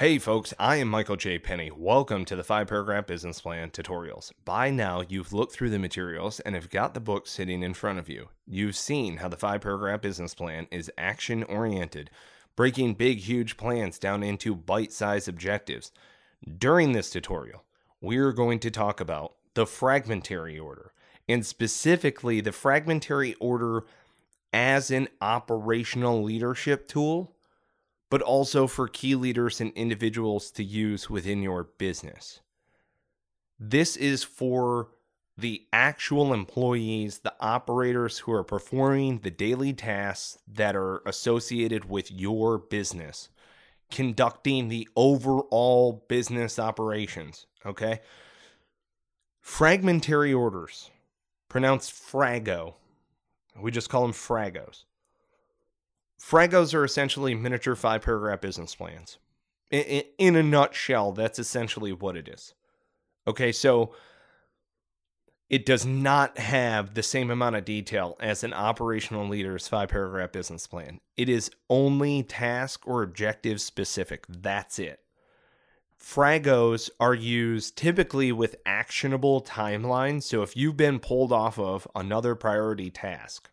Hey folks, I am Michael J. Penny. Welcome to the 5 Paragraph Business Plan tutorials. By now, you've looked through the materials and have got the book sitting in front of you. You've seen how the 5 Paragraph Business Plan is action oriented, breaking big, huge plans down into bite sized objectives. During this tutorial, we're going to talk about the fragmentary order, and specifically the fragmentary order as an operational leadership tool but also for key leaders and individuals to use within your business. This is for the actual employees, the operators who are performing the daily tasks that are associated with your business, conducting the overall business operations. Okay. Fragmentary orders, pronounced frago. We just call them fragos. Fragos are essentially miniature five paragraph business plans. In, in, a nutshell, that's essentially what it is. Okay, so it does not have the same amount of detail as an operational leader's five paragraph business plan. It is only task or objective specific. That's it. Fragos are used typically with actionable timelines. So if you've been pulled off of another priority task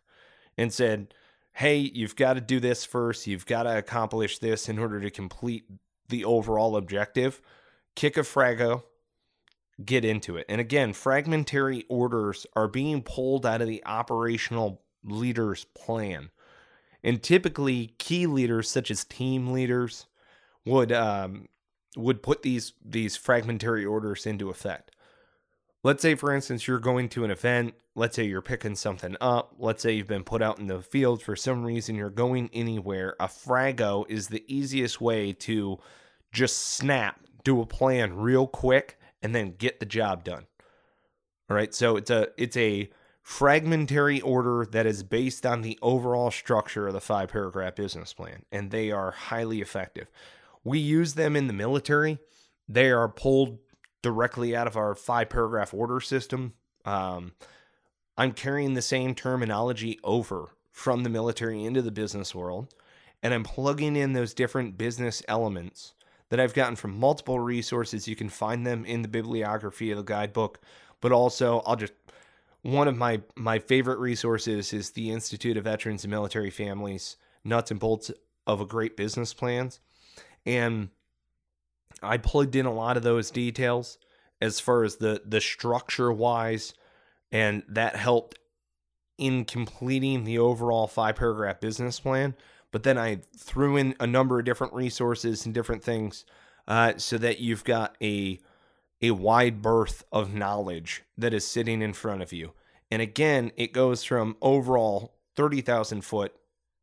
and said, hey, you've got to do this first, you've got to accomplish this in order to complete the overall objective, kick a frago, get into it. And again, fragmentary orders are being pulled out of the operational leader's plan. And typically, key leaders such as team leaders would um, would put these these fragmentary orders into effect. Let's say, for instance, you're going to an event. Let's say you're picking something up. Let's say you've been put out in the field for some reason, you're going anywhere. A frago is the easiest way to just snap, do a plan real quick, and then get the job done. All right. So it's a it's a fragmentary order that is based on the overall structure of the five paragraph business plan, and they are highly effective. We use them in the military. They are pulled directly out of our five paragraph order system. Um, I'm carrying the same terminology over from the military into the business world, and I'm plugging in those different business elements that I've gotten from multiple resources. You can find them in the bibliography of the guidebook, but also I'll just one of my my favorite resources is the Institute of Veterans and Military Families Nuts and Bolts of a Great Business Plans. And I plugged in a lot of those details as far as the the structure wise, and that helped in completing the overall five paragraph business plan. But then I threw in a number of different resources and different things uh, so that you've got a a wide berth of knowledge that is sitting in front of you. And again, it goes from overall 30,000 foot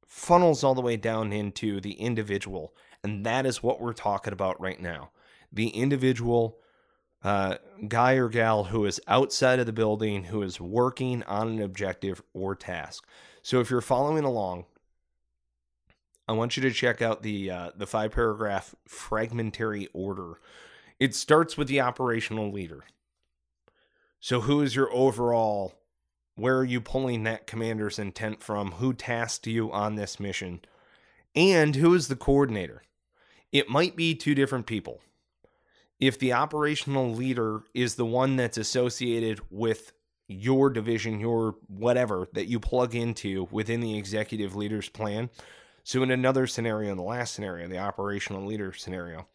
funnels all the way down into the individual and that is what we're talking about right now. The individual uh, guy or gal who is outside of the building, who is working on an objective or task. So if you're following along, I want you to check out the uh, the five paragraph fragmentary order. It starts with the operational leader. So who is your overall? Where are you pulling that commander's intent from? Who tasked you on this mission? And who is the coordinator? It might be two different people. If the operational leader is the one that's associated with your division, your whatever that you plug into within the executive leader's plan. So in another scenario, in the last scenario, the operational leader scenario,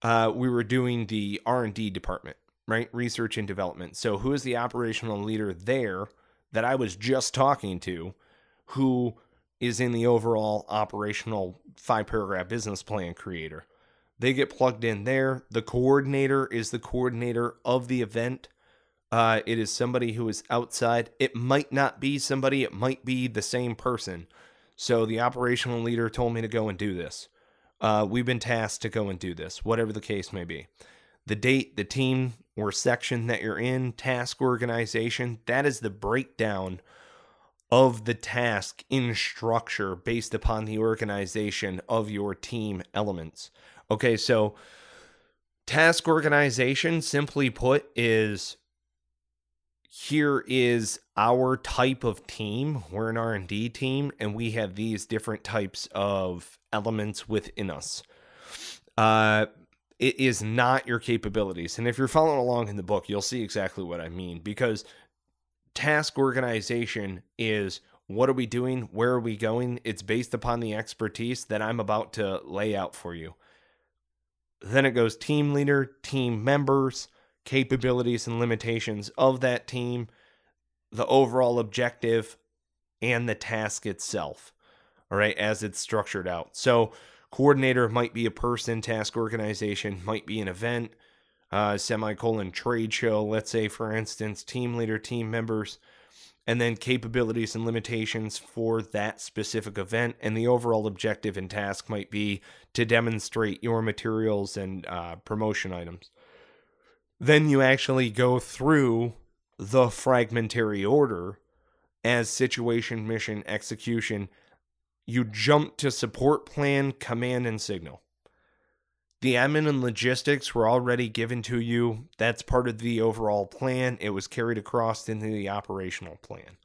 uh, we were doing the R and D department, right? Research and development. So who is the operational leader there that I was just talking to, who is in the overall operational five paragraph business plan creator. They get plugged in there. The coordinator is the coordinator of the event. Uh, it is somebody who is outside. It might not be somebody, it might be the same person. So the operational leader told me to go and do this. Uh, we've been tasked to go and do this, whatever the case may be. The date, the team or section that you're in, task organization, that is the breakdown of the task in structure based upon the organization of your team elements. Okay, so task organization, simply put, is here is our type of team. We're an R&D team and we have these different types of elements within us. Uh, it is not your capabilities. And if you're following along in the book, you'll see exactly what I mean because task organization is what are we doing? Where are we going? It's based upon the expertise that I'm about to lay out for you. Then it goes team leader, team members, capabilities and limitations of that team, the overall objective, and the task itself. All right, as it's structured out. So, coordinator might be a person, task organization might be an event, uh, semicolon trade show, let's say, for instance, team leader, team members, and then capabilities and limitations for that specific event. And the overall objective and task might be to demonstrate your materials and uh, promotion items. Then you actually go through the fragmentary order as situation, mission, execution. You jump to support plan, command, and signal. The admin and logistics were already given to you. That's part of the overall plan. It was carried across into the operational plan.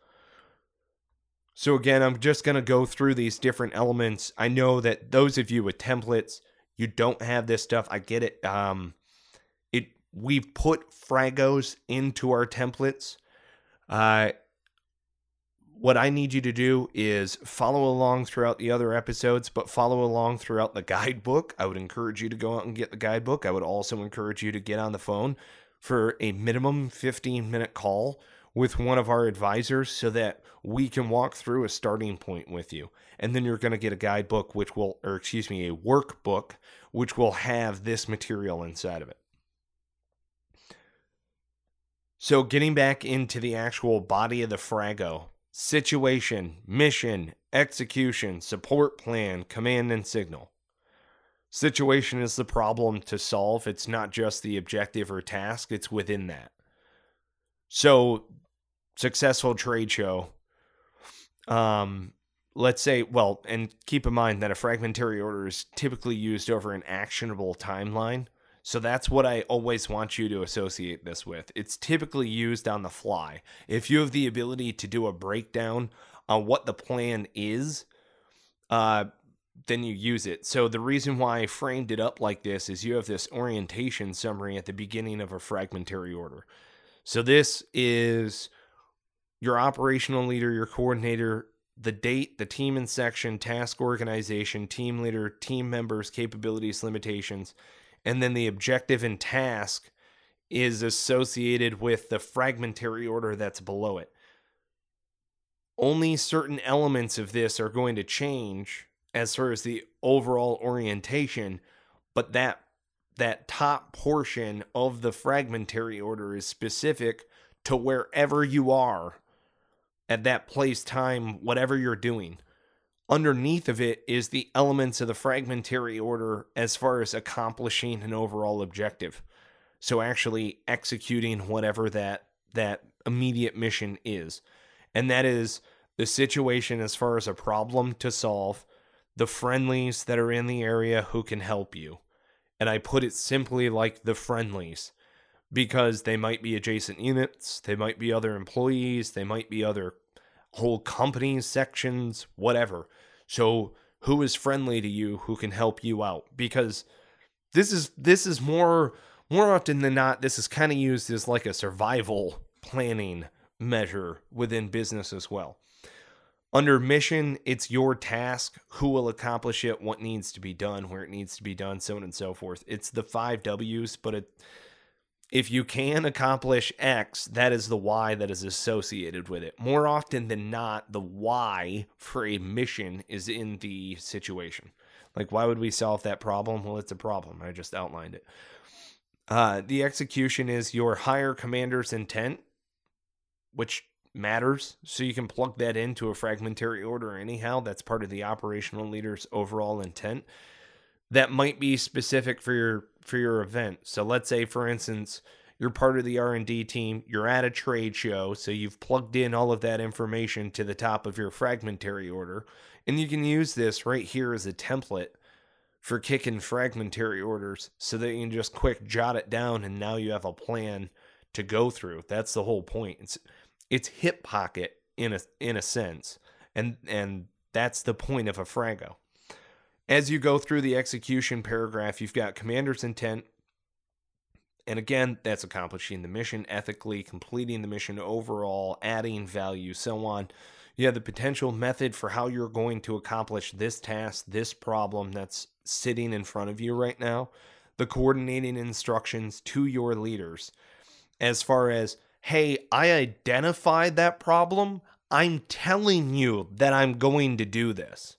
So, again, I'm just going to go through these different elements. I know that those of you with templates, you don't have this stuff. I get it. Um, it we've put fragos into our templates. Uh, what I need you to do is follow along throughout the other episodes, but follow along throughout the guidebook. I would encourage you to go out and get the guidebook. I would also encourage you to get on the phone for a minimum 15 minute call with one of our advisors so that we can walk through a starting point with you. And then you're going to get a guidebook, which will, or excuse me, a workbook, which will have this material inside of it. So, getting back into the actual body of the Frago, situation, mission, execution, support plan, command, and signal. Situation is the problem to solve. It's not just the objective or task, it's within that. So, successful trade show. Um, let's say, well, and keep in mind that a fragmentary order is typically used over an actionable timeline. So that's what I always want you to associate this with. It's typically used on the fly. If you have the ability to do a breakdown on what the plan is, uh, then you use it. So the reason why I framed it up like this is you have this orientation summary at the beginning of a fragmentary order. So this is your operational leader, your coordinator, the date, the team and section, task organization, team leader, team members, capabilities, limitations and then the objective and task is associated with the fragmentary order that's below it. Only certain elements of this are going to change as far as the overall orientation, but that that top portion of the fragmentary order is specific to wherever you are at that place, time, whatever you're doing underneath of it is the elements of the fragmentary order as far as accomplishing an overall objective. So actually executing whatever that that immediate mission is. And that is the situation as far as a problem to solve the friendlies that are in the area who can help you. And i put it simply like the friendlies because they might be adjacent units they might be other employees they might be other whole companies, sections, whatever. So who is friendly to you who can help you out? Because this is this is more more often than not, this is kind of used as like a survival planning measure within business as well. Under mission, it's your task, who will accomplish it, what needs to be done, where it needs to be done, so on and so forth. It's the five W's, but it if you can accomplish X, that is the Y that is associated with it. More often than not, the Y for a mission is in the situation. Like, why would we solve that problem? Well, it's a problem. I just outlined it. Uh, the execution is your higher commander's intent, which matters. So you can plug that into a fragmentary order anyhow. That's part of the operational leader's overall intent. That might be specific for your for your event. So let's say for instance, you're part of the R&D team, you're at a trade show, so you've plugged in all of that information to the top of your fragmentary order, and you can use this right here as a template for kicking fragmentary orders so that you can just quick jot it down and now you have a plan to go through. That's the whole point. It's it's hip pocket in a in a sense. And and that's the point of a frago. As you go through the execution paragraph, you've got commander's intent. And again, that's accomplishing the mission ethically, completing the mission overall, adding value, so on. You have the potential method for how you're going to accomplish this task, this problem that's sitting in front of you right now, the coordinating instructions to your leaders as far as, hey, I identified that problem. I'm telling you that I'm going to do this.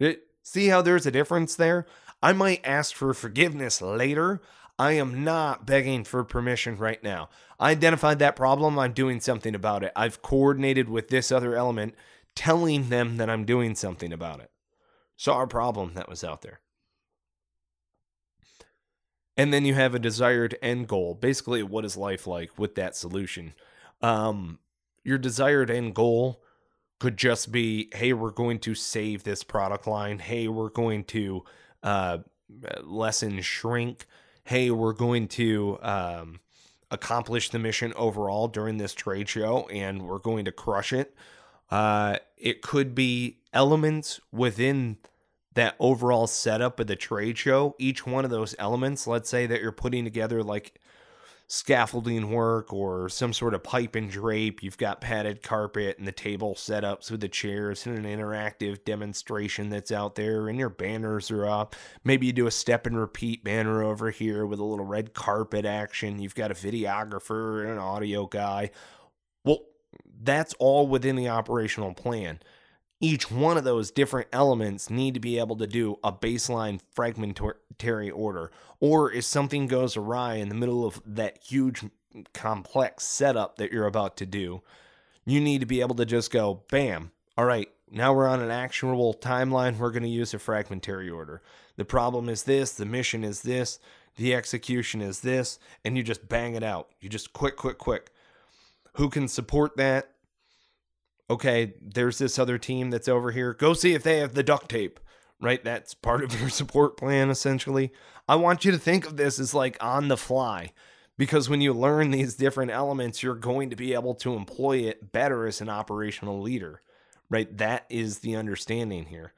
It, see how there's a difference there? I might ask for forgiveness later. I am not begging for permission right now. I identified that problem. I'm doing something about it. I've coordinated with this other element, telling them that I'm doing something about it. Saw a problem that was out there. And then you have a desired end goal. Basically, what is life like with that solution? Um, your desired end goal could just be hey, we're going to save this product line. Hey, we're going to uh, lessen shrink. Hey, we're going to um, accomplish the mission overall during this trade show and we're going to crush it. Uh, it could be elements within that overall setup of the trade show. Each one of those elements, let's say that you're putting together like scaffolding work or some sort of pipe and drape. You've got padded carpet and the table setups with the chairs and an interactive demonstration that's out there, and your banners are up. Maybe you do a step and repeat banner over here with a little red carpet action. You've got a videographer and an audio guy. Well, that's all within the operational plan each one of those different elements need to be able to do a baseline fragmentary order. Or if something goes awry in the middle of that huge complex setup that you're about to do, you need to be able to just go, bam, all right, now we're on an actionable timeline. We're going to use a fragmentary order. The problem is this, the mission is this, the execution is this, and you just bang it out. You just quick, quick, quick. Who can support that? okay, there's this other team that's over here. Go see if they have the duct tape, right? That's part of your support plan, essentially. I want you to think of this as like on the fly because when you learn these different elements, you're going to be able to employ it better as an operational leader, right? That is the understanding here.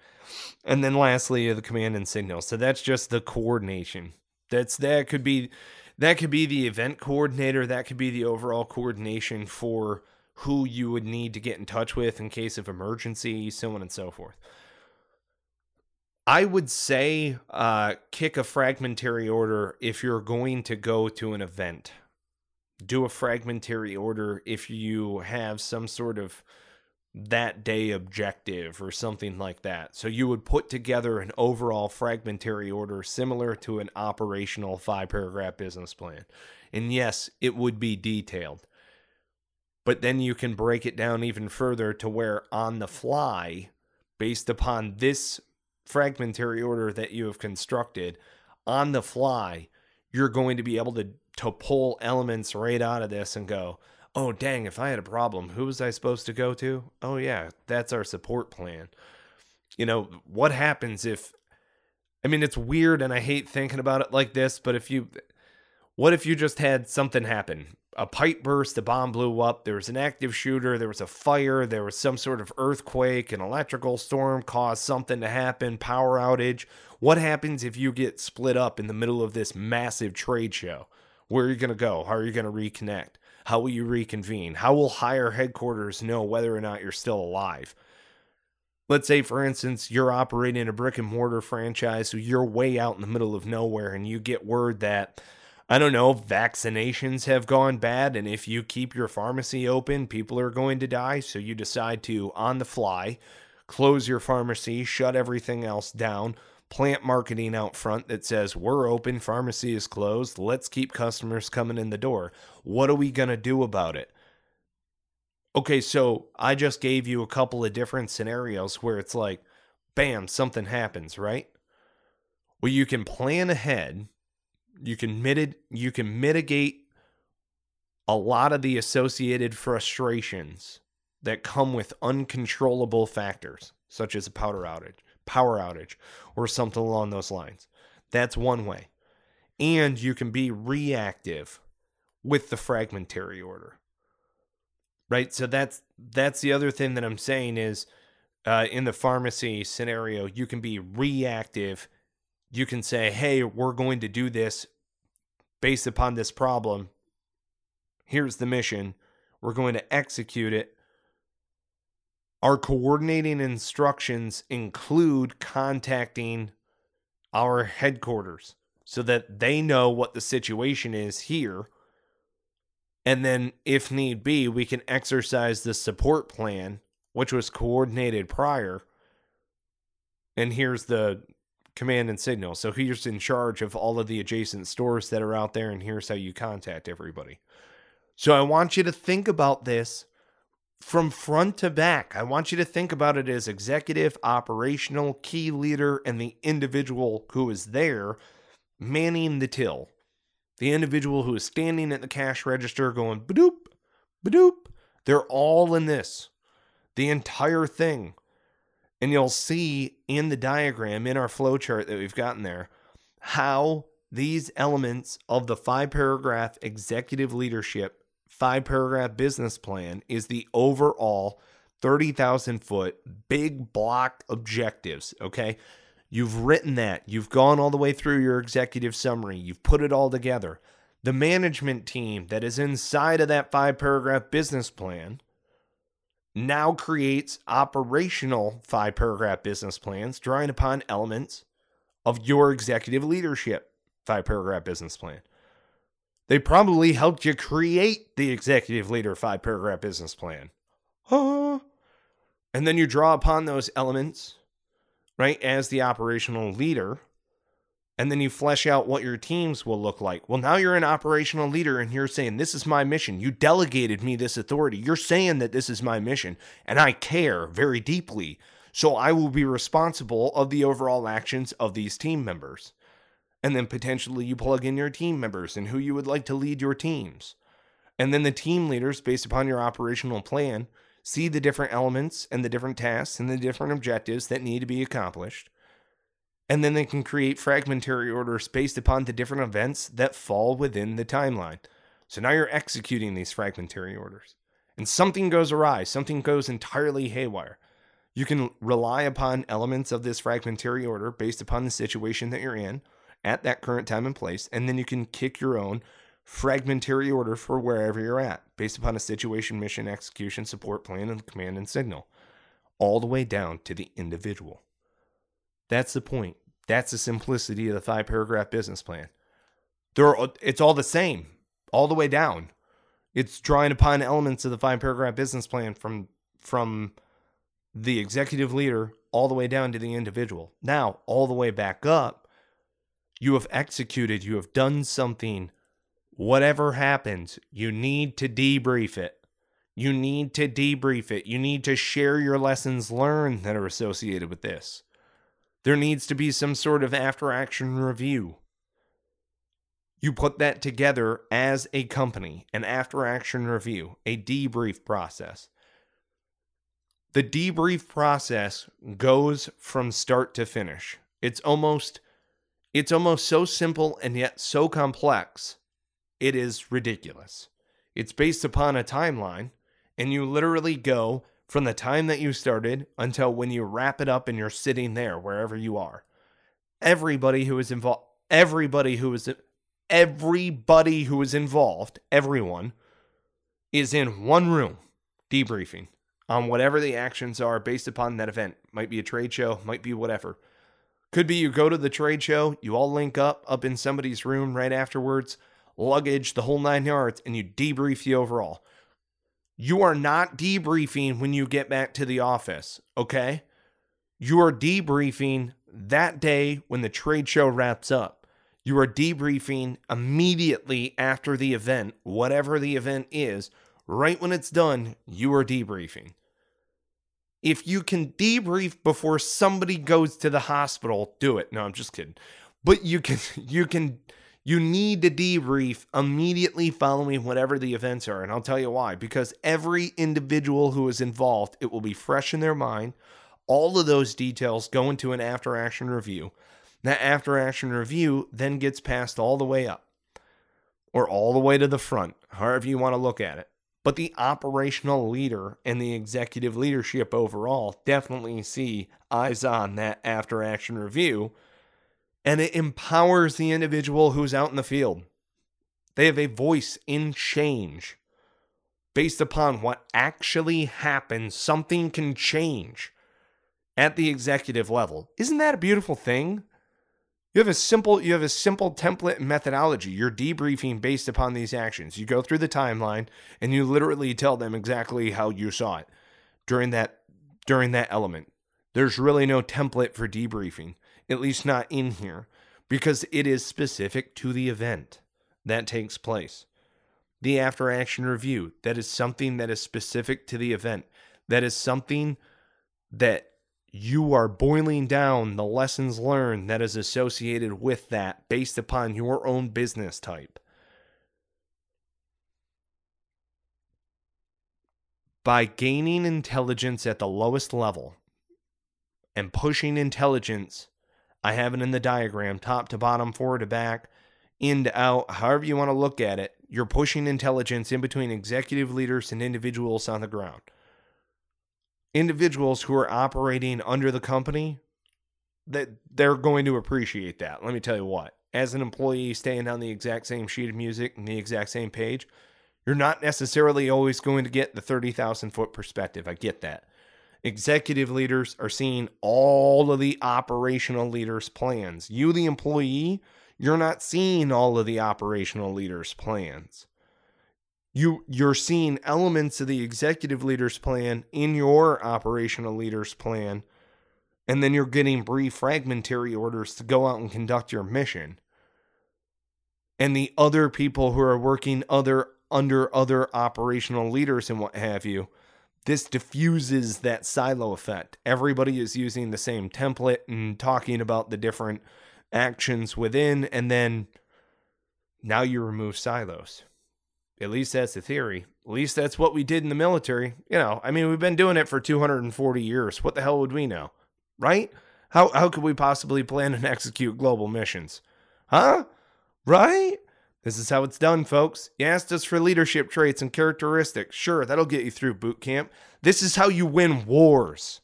And then lastly, the command and signal. So that's just the coordination. That's that could be that could be the event coordinator, that could be the overall coordination for who you would need to get in touch with in case of emergency, so on and so forth. I would say uh, kick a fragmentary order if you're going to go to an event. Do a fragmentary order if you have some sort of that day objective or something like that. So you would put together an overall fragmentary order similar to an operational five paragraph business plan. And yes, it would be detailed but then you can break it down even further to where on the fly, based upon this fragmentary order that you have constructed, on the fly, you're going to be able to, to pull elements right out of this and go, oh, dang, if I had a problem, who was I supposed to go to? Oh, yeah, that's our support plan. You know, what happens if, I mean, it's weird and I hate thinking about it like this, but if you, what if you just had something happen? A pipe burst, a bomb blew up, there was an active shooter, there was a fire, there was some sort of earthquake, an electrical storm caused something to happen, power outage. What happens if you get split up in the middle of this massive trade show? Where are you going to go? How are you going to reconnect? How will you reconvene? How will higher headquarters know whether or not you're still alive? Let's say, for instance, you're operating a brick and mortar franchise, so you're way out in the middle of nowhere, and you get word that I don't know, vaccinations have gone bad. And if you keep your pharmacy open, people are going to die. So you decide to, on the fly, close your pharmacy, shut everything else down, plant marketing out front that says, We're open, pharmacy is closed, let's keep customers coming in the door. What are we going to do about it? Okay, so I just gave you a couple of different scenarios where it's like, bam, something happens, right? Well, you can plan ahead you can mitigate you can mitigate a lot of the associated frustrations that come with uncontrollable factors such as a powder outage power outage or something along those lines. That's one way. And you can be reactive with the fragmentary order. Right? So that's that's the other thing that i'm saying is uh, in the pharmacy scenario, you can be reactive. You can say, hey, we're going to do this based upon this problem. Here's the mission. We're going to execute it. Our coordinating instructions include contacting our headquarters so that they know what the situation is here. And then, if need be, we can exercise the support plan which was coordinated prior. And here's the command and signal. So here's in charge of all of the adjacent stores that are out there, and here's how you contact everybody. So I want you to think about this from front to back. I want you to think about it as executive, operational, key leader, and the individual who is there manning the till. The individual who is standing at the cash register going badoop, badoop. They're all in this the entire thing. And you'll see in the diagram in our flowchart that we've gotten there how these elements of the five paragraph executive leadership, five paragraph business plan is the overall 30,000 foot big block objectives. Okay. You've written that, you've gone all the way through your executive summary, you've put it all together. The management team that is inside of that five paragraph business plan now creates operational five paragraph business plans drawing upon elements of your executive leadership five paragraph business plan. They probably helped you create the executive leader five paragraph business plan. And then you draw upon those elements, right, as the operational leader and then you flesh out what your teams will look like. Well, now you're an operational leader and you're saying, This is my mission. You delegated me this authority. You're saying that this is my mission, and I care very deeply. So I will be responsible of the overall actions of these team members. And then potentially you plug in your team members and who you would like to lead your teams. And then the team leaders, based upon your operational plan, see the different elements and the different tasks and the different objectives that need to be accomplished and then they can create fragmentary orders based upon the different events that fall within the timeline. So now you're executing these fragmentary orders. And something goes awry, something goes entirely haywire. You can rely upon elements of this fragmentary order based upon the situation that you're in at that current time and place, and then you can kick your own fragmentary order for wherever you're at based upon a situation, mission, execution, support plan, and command and signal, all the way down to the individual. That's the point. That's the simplicity of the five paragraph business plan. There, it's all the same, all the way down. It's drawing upon elements of the five paragraph business plan from from the executive leader all the way down to the individual. Now, all the way back up, you have executed, you have done something. Whatever happens, you need to debrief it. You need to debrief it. You need to share your lessons learned that are associated with this. There needs to be some sort of after action review. You put that together as a company, an after action review, a debrief process. The debrief process goes from start to finish. It's almost it's almost so simple and yet so complex. It is ridiculous. It's based upon a timeline and you literally go from the time that you started until when you wrap it up and you're sitting there wherever you are. Everybody who is involved, everybody who is everybody who is involved, everyone is in one room debriefing on whatever the actions are based upon that event. Might be a trade show, might be whatever. Could be you go to the trade show, you all link up up in somebody's room right afterwards, luggage, the whole nine yards, and you debrief the overall. You are not debriefing when you get back to the office, okay? You are debriefing that day when the trade show wraps up. You are debriefing immediately after the event, whatever the event is. Right when it's done, you are debriefing. If you can debrief before somebody goes to the hospital, do it. No, I'm just kidding. But you can you can you need to debrief immediately following whatever the events are. And I'll tell you why. Because every individual who is involved, it will be fresh in their mind. All of those details go into an after action review. That after action review then gets passed all the way up or all the way to the front, however you want to look at it. But the operational leader and the executive leadership overall definitely see eyes on that after action review. And it empowers the individual who's out in the field. They have a voice in change based upon what actually happens. Something can change at the executive level. Isn't that a beautiful thing? You have a simple you have a simple template methodology. You're debriefing based upon these actions. You go through the timeline and you literally tell them exactly how you saw it during that during that element. There's really no template for debriefing, at least not in here, because it is specific to the event that takes place. The after action review, that is something that is specific to the event. That is something that you are boiling down the lessons learned that is associated with that based upon your own business type. By gaining intelligence at the lowest level and pushing intelligence, I have it in the diagram, top to bottom, forward to back, in to out, however you want to look at it. You're pushing intelligence in between executive leaders and individuals on the ground individuals who are operating under the company that they're going to appreciate that. Let me tell you what. As an employee staying on the exact same sheet of music and the exact same page, you're not necessarily always going to get the 30,000 foot perspective. I get that. Executive leaders are seeing all of the operational leaders' plans. You, the employee, you're not seeing all of the operational leaders' plans you you're seeing elements of the executive leader's plan in your operational leader's plan and then you're getting brief fragmentary orders to go out and conduct your mission and the other people who are working other under other operational leaders and what have you this diffuses that silo effect everybody is using the same template and talking about the different actions within and then now you remove silos at least that's the theory. At least that's what we did in the military. You know, I mean, we've been doing it for 240 years. What the hell would we know? Right? How how could we possibly plan and execute global missions? Huh? Right? This is how it's done, folks. You asked us for leadership traits and characteristics. Sure, that'll get you through boot camp. This is how you win wars.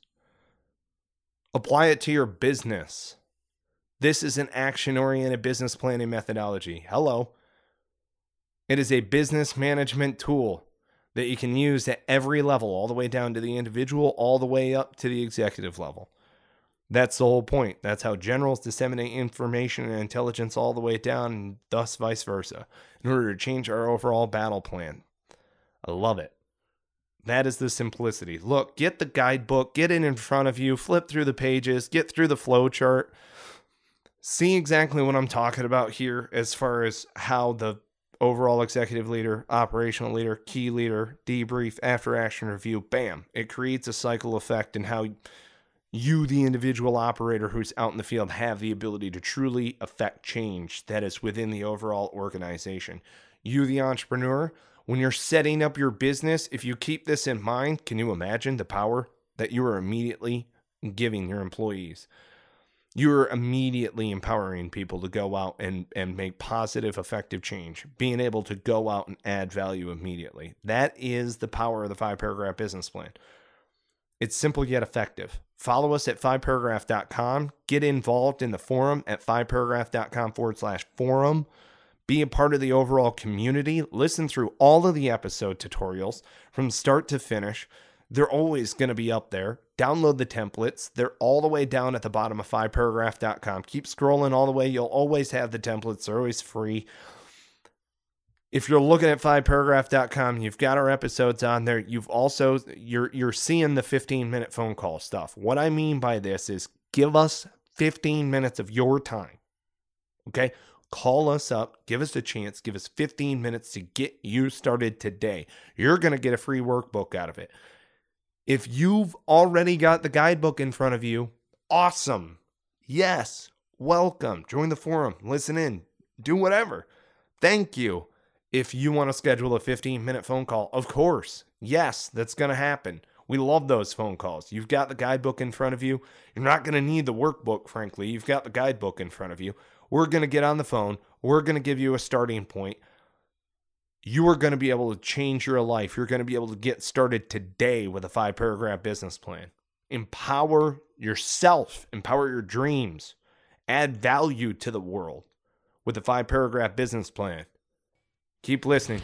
Apply it to your business. This is an action oriented business planning methodology. Hello. It is a business management tool that you can use at every level, all the way down to the individual, all the way up to the executive level. That's the whole point. That's how generals disseminate information and intelligence all the way down, and thus vice versa, in order to change our overall battle plan. I love it. That is the simplicity. Look, get the guidebook, get it in front of you, flip through the pages, get through the flow chart, see exactly what I'm talking about here as far as how the overall executive leader, operational leader, key leader, debrief, after action review, bam. It creates a cycle effect in how you, the individual operator who's out in the field, have the ability to truly affect change that is within the overall organization. You, the entrepreneur, when you're setting up your business, if you keep this in mind, can you imagine the power that you are immediately giving your employees? you're immediately empowering people to go out and, and make positive, effective change, being able to go out and add value immediately. That is the power of the five paragraph business plan. It's simple yet effective. Follow us at fiveparagraph.com. Get involved in the forum at fiveparagraph.com forward slash forum. Be a part of the overall community. Listen through all of the episode tutorials from start to finish. They're always going to be up there. Download the templates. They're all the way down at the bottom of fiveparagraph.com. Keep scrolling all the way. You'll always have the templates. They're always free. If you're looking at fiveparagraph.com, you've got our episodes on there. You've also you're you're seeing the 15 minute phone call stuff. What I mean by this is give us 15 minutes of your time. Okay? Call us up, give us a chance, give us 15 minutes to get you started today. You're going to get a free workbook out of it. If you've already got the guidebook in front of you, awesome. Yes, welcome. Join the forum, listen in, do whatever. Thank you. If you want to schedule a 15 minute phone call, of course, yes, that's going to happen. We love those phone calls. You've got the guidebook in front of you. You're not going to need the workbook, frankly. You've got the guidebook in front of you. We're going to get on the phone. We're going to give you a starting point you are going to be able to change your life. You're going to be able to get started today with a five paragraph business plan. Empower yourself, empower your dreams, add value to the world with a five paragraph business plan. Keep listening.